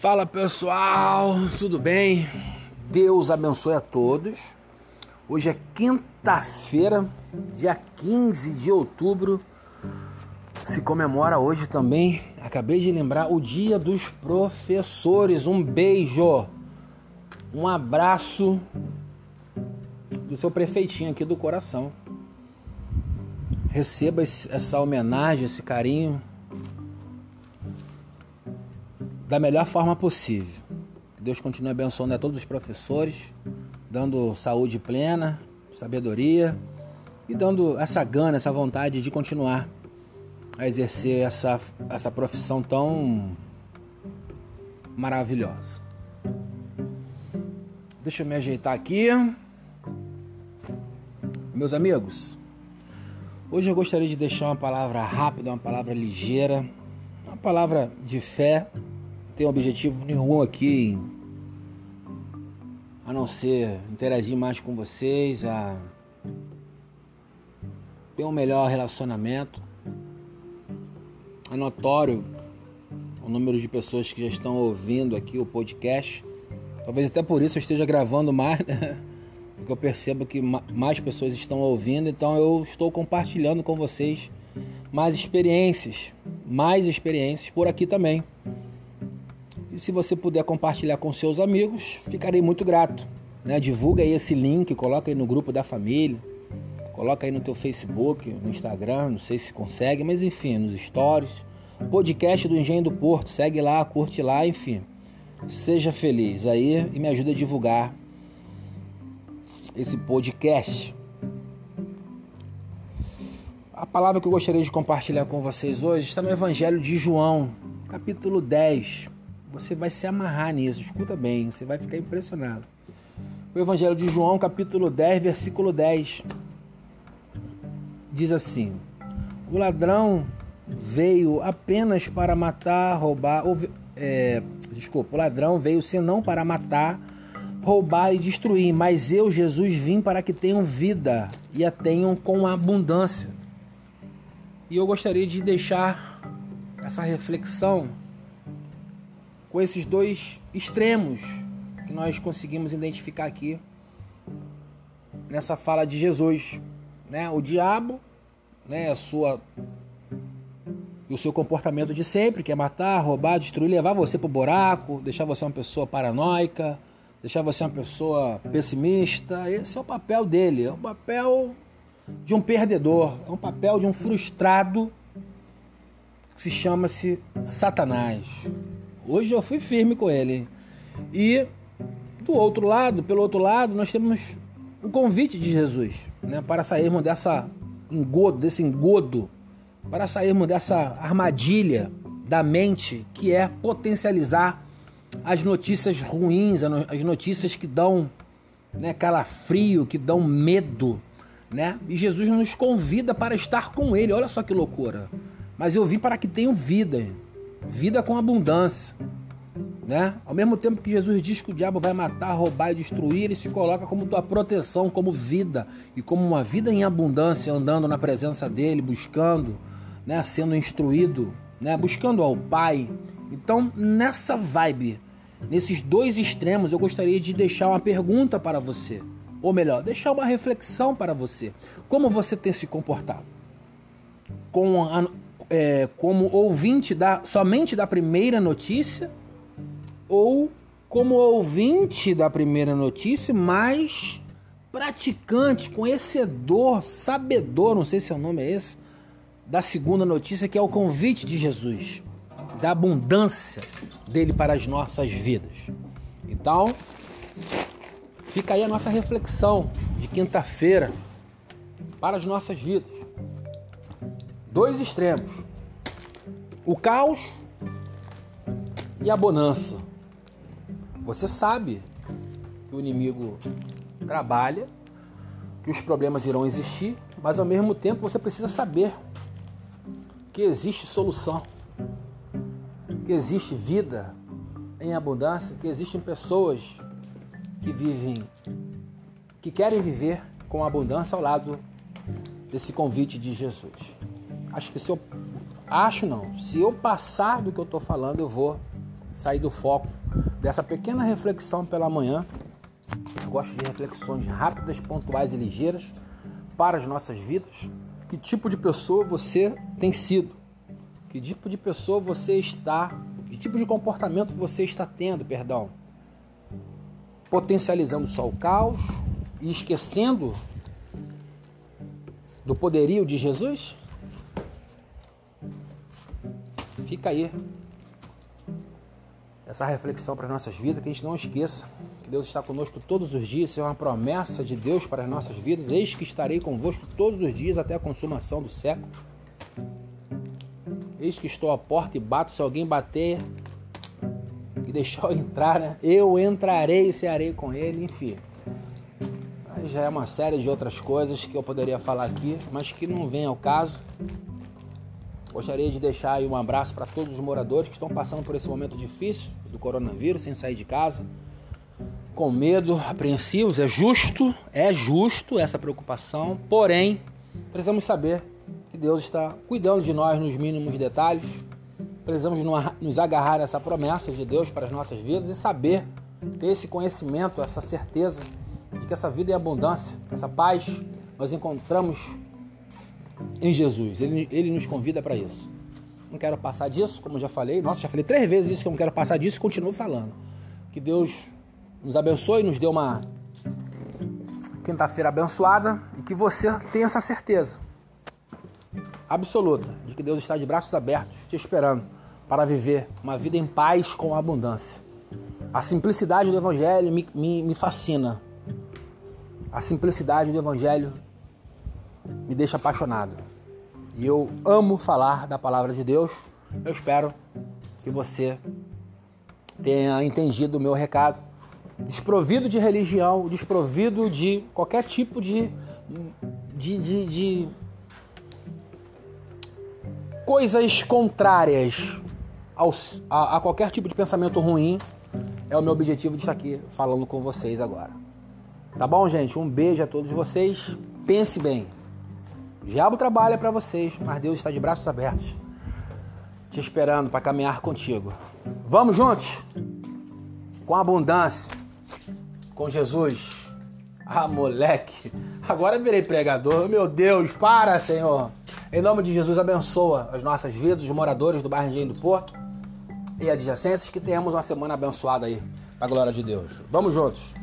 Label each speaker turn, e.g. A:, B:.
A: Fala pessoal, tudo bem? Deus abençoe a todos. Hoje é quinta-feira, dia 15 de outubro. Se comemora hoje também, acabei de lembrar, o Dia dos Professores. Um beijo, um abraço do seu prefeitinho aqui do coração. Receba essa homenagem, esse carinho da melhor forma possível. Que Deus continue abençoando a todos os professores, dando saúde plena, sabedoria e dando essa gana, essa vontade de continuar a exercer essa, essa profissão tão maravilhosa. Deixa eu me ajeitar aqui. Meus amigos, hoje eu gostaria de deixar uma palavra rápida, uma palavra ligeira, uma palavra de fé tenho objetivo nenhum aqui a não ser interagir mais com vocês, a ter um melhor relacionamento. É notório o número de pessoas que já estão ouvindo aqui o podcast. Talvez até por isso eu esteja gravando mais, né? Porque eu percebo que mais pessoas estão ouvindo, então eu estou compartilhando com vocês mais experiências, mais experiências por aqui também. E se você puder compartilhar com seus amigos, ficarei muito grato. Né? Divulga aí esse link, coloca aí no grupo da família, coloca aí no teu Facebook, no Instagram, não sei se consegue, mas enfim, nos stories. Podcast do Engenho do Porto, segue lá, curte lá, enfim. Seja feliz aí e me ajuda a divulgar esse podcast. A palavra que eu gostaria de compartilhar com vocês hoje está no Evangelho de João, capítulo 10, você vai se amarrar nisso, escuta bem, você vai ficar impressionado. O Evangelho de João, capítulo 10, versículo 10, diz assim: O ladrão veio apenas para matar, roubar, ou, é, desculpa, o ladrão veio senão para matar, roubar e destruir, mas eu, Jesus, vim para que tenham vida e a tenham com abundância. E eu gostaria de deixar essa reflexão com esses dois extremos que nós conseguimos identificar aqui nessa fala de Jesus, né? O diabo, né, a sua o seu comportamento de sempre, que é matar, roubar, destruir, levar você para o buraco, deixar você uma pessoa paranoica, deixar você uma pessoa pessimista. Esse é o papel dele, é o papel de um perdedor, é um papel de um frustrado que se chama-se Satanás. Hoje eu fui firme com ele. E do outro lado, pelo outro lado, nós temos o convite de Jesus, né, para sairmos dessa engodo, desse engodo, para sairmos dessa armadilha da mente que é potencializar as notícias ruins, as notícias que dão né, calafrio, que dão medo, né? E Jesus nos convida para estar com Ele. Olha só que loucura. Mas eu vim para que tenham vida vida com abundância. Né? Ao mesmo tempo que Jesus diz que o diabo vai matar, roubar e destruir, ele se coloca como tua proteção, como vida e como uma vida em abundância, andando na presença dele, buscando, né, sendo instruído, né, buscando ao Pai. Então, nessa vibe, nesses dois extremos, eu gostaria de deixar uma pergunta para você, ou melhor, deixar uma reflexão para você. Como você tem se comportado? Com a é, como ouvinte da, somente da primeira notícia ou como ouvinte da primeira notícia, mas praticante, conhecedor, sabedor, não sei se o nome é esse, da segunda notícia, que é o convite de Jesus, da abundância dele para as nossas vidas. Então, fica aí a nossa reflexão de quinta-feira para as nossas vidas dois extremos: o caos e a bonança. Você sabe que o inimigo trabalha, que os problemas irão existir, mas ao mesmo tempo você precisa saber que existe solução, que existe vida em abundância, que existem pessoas que vivem, que querem viver com abundância ao lado desse convite de Jesus. Acho que se eu. Acho não. Se eu passar do que eu estou falando, eu vou sair do foco dessa pequena reflexão pela manhã. Eu gosto de reflexões rápidas, pontuais e ligeiras para as nossas vidas. Que tipo de pessoa você tem sido? Que tipo de pessoa você está? Que tipo de comportamento você está tendo, perdão? Potencializando só o caos e esquecendo do poderio de Jesus? Fica aí essa reflexão para as nossas vidas, que a gente não esqueça que Deus está conosco todos os dias, isso é uma promessa de Deus para as nossas vidas. Eis que estarei convosco todos os dias até a consumação do século. Eis que estou à porta e bato, se alguém bater e deixar eu entrar, né? eu entrarei e cearei com ele, enfim. Aí já é uma série de outras coisas que eu poderia falar aqui, mas que não vem ao caso. Gostaria de deixar aí um abraço para todos os moradores que estão passando por esse momento difícil do coronavírus, sem sair de casa, com medo, apreensivos. É justo, é justo essa preocupação, porém, precisamos saber que Deus está cuidando de nós nos mínimos detalhes. Precisamos nos agarrar a essa promessa de Deus para as nossas vidas e saber, ter esse conhecimento, essa certeza de que essa vida é abundância, essa paz nós encontramos em Jesus. Ele, ele nos convida para isso. Não quero passar disso, como já falei. Nossa, já falei três vezes isso que eu não quero passar disso e continuo falando. Que Deus nos abençoe, nos dê uma quinta-feira abençoada e que você tenha essa certeza absoluta de que Deus está de braços abertos te esperando para viver uma vida em paz com abundância. A simplicidade do Evangelho me, me, me fascina. A simplicidade do Evangelho me deixa apaixonado. E eu amo falar da palavra de Deus. Eu espero que você tenha entendido o meu recado. Desprovido de religião, desprovido de qualquer tipo de, de, de, de coisas contrárias aos, a, a qualquer tipo de pensamento ruim. É o meu objetivo de estar aqui falando com vocês agora. Tá bom, gente? Um beijo a todos vocês. Pense bem. O diabo trabalha para vocês, mas Deus está de braços abertos, te esperando para caminhar contigo. Vamos juntos? Com abundância, com Jesus. Ah, moleque, agora virei pregador. Meu Deus, para, Senhor. Em nome de Jesus, abençoa as nossas vidas, os moradores do bairro Engenho do Porto e adjacências, que tenhamos uma semana abençoada aí, para a glória de Deus. Vamos juntos.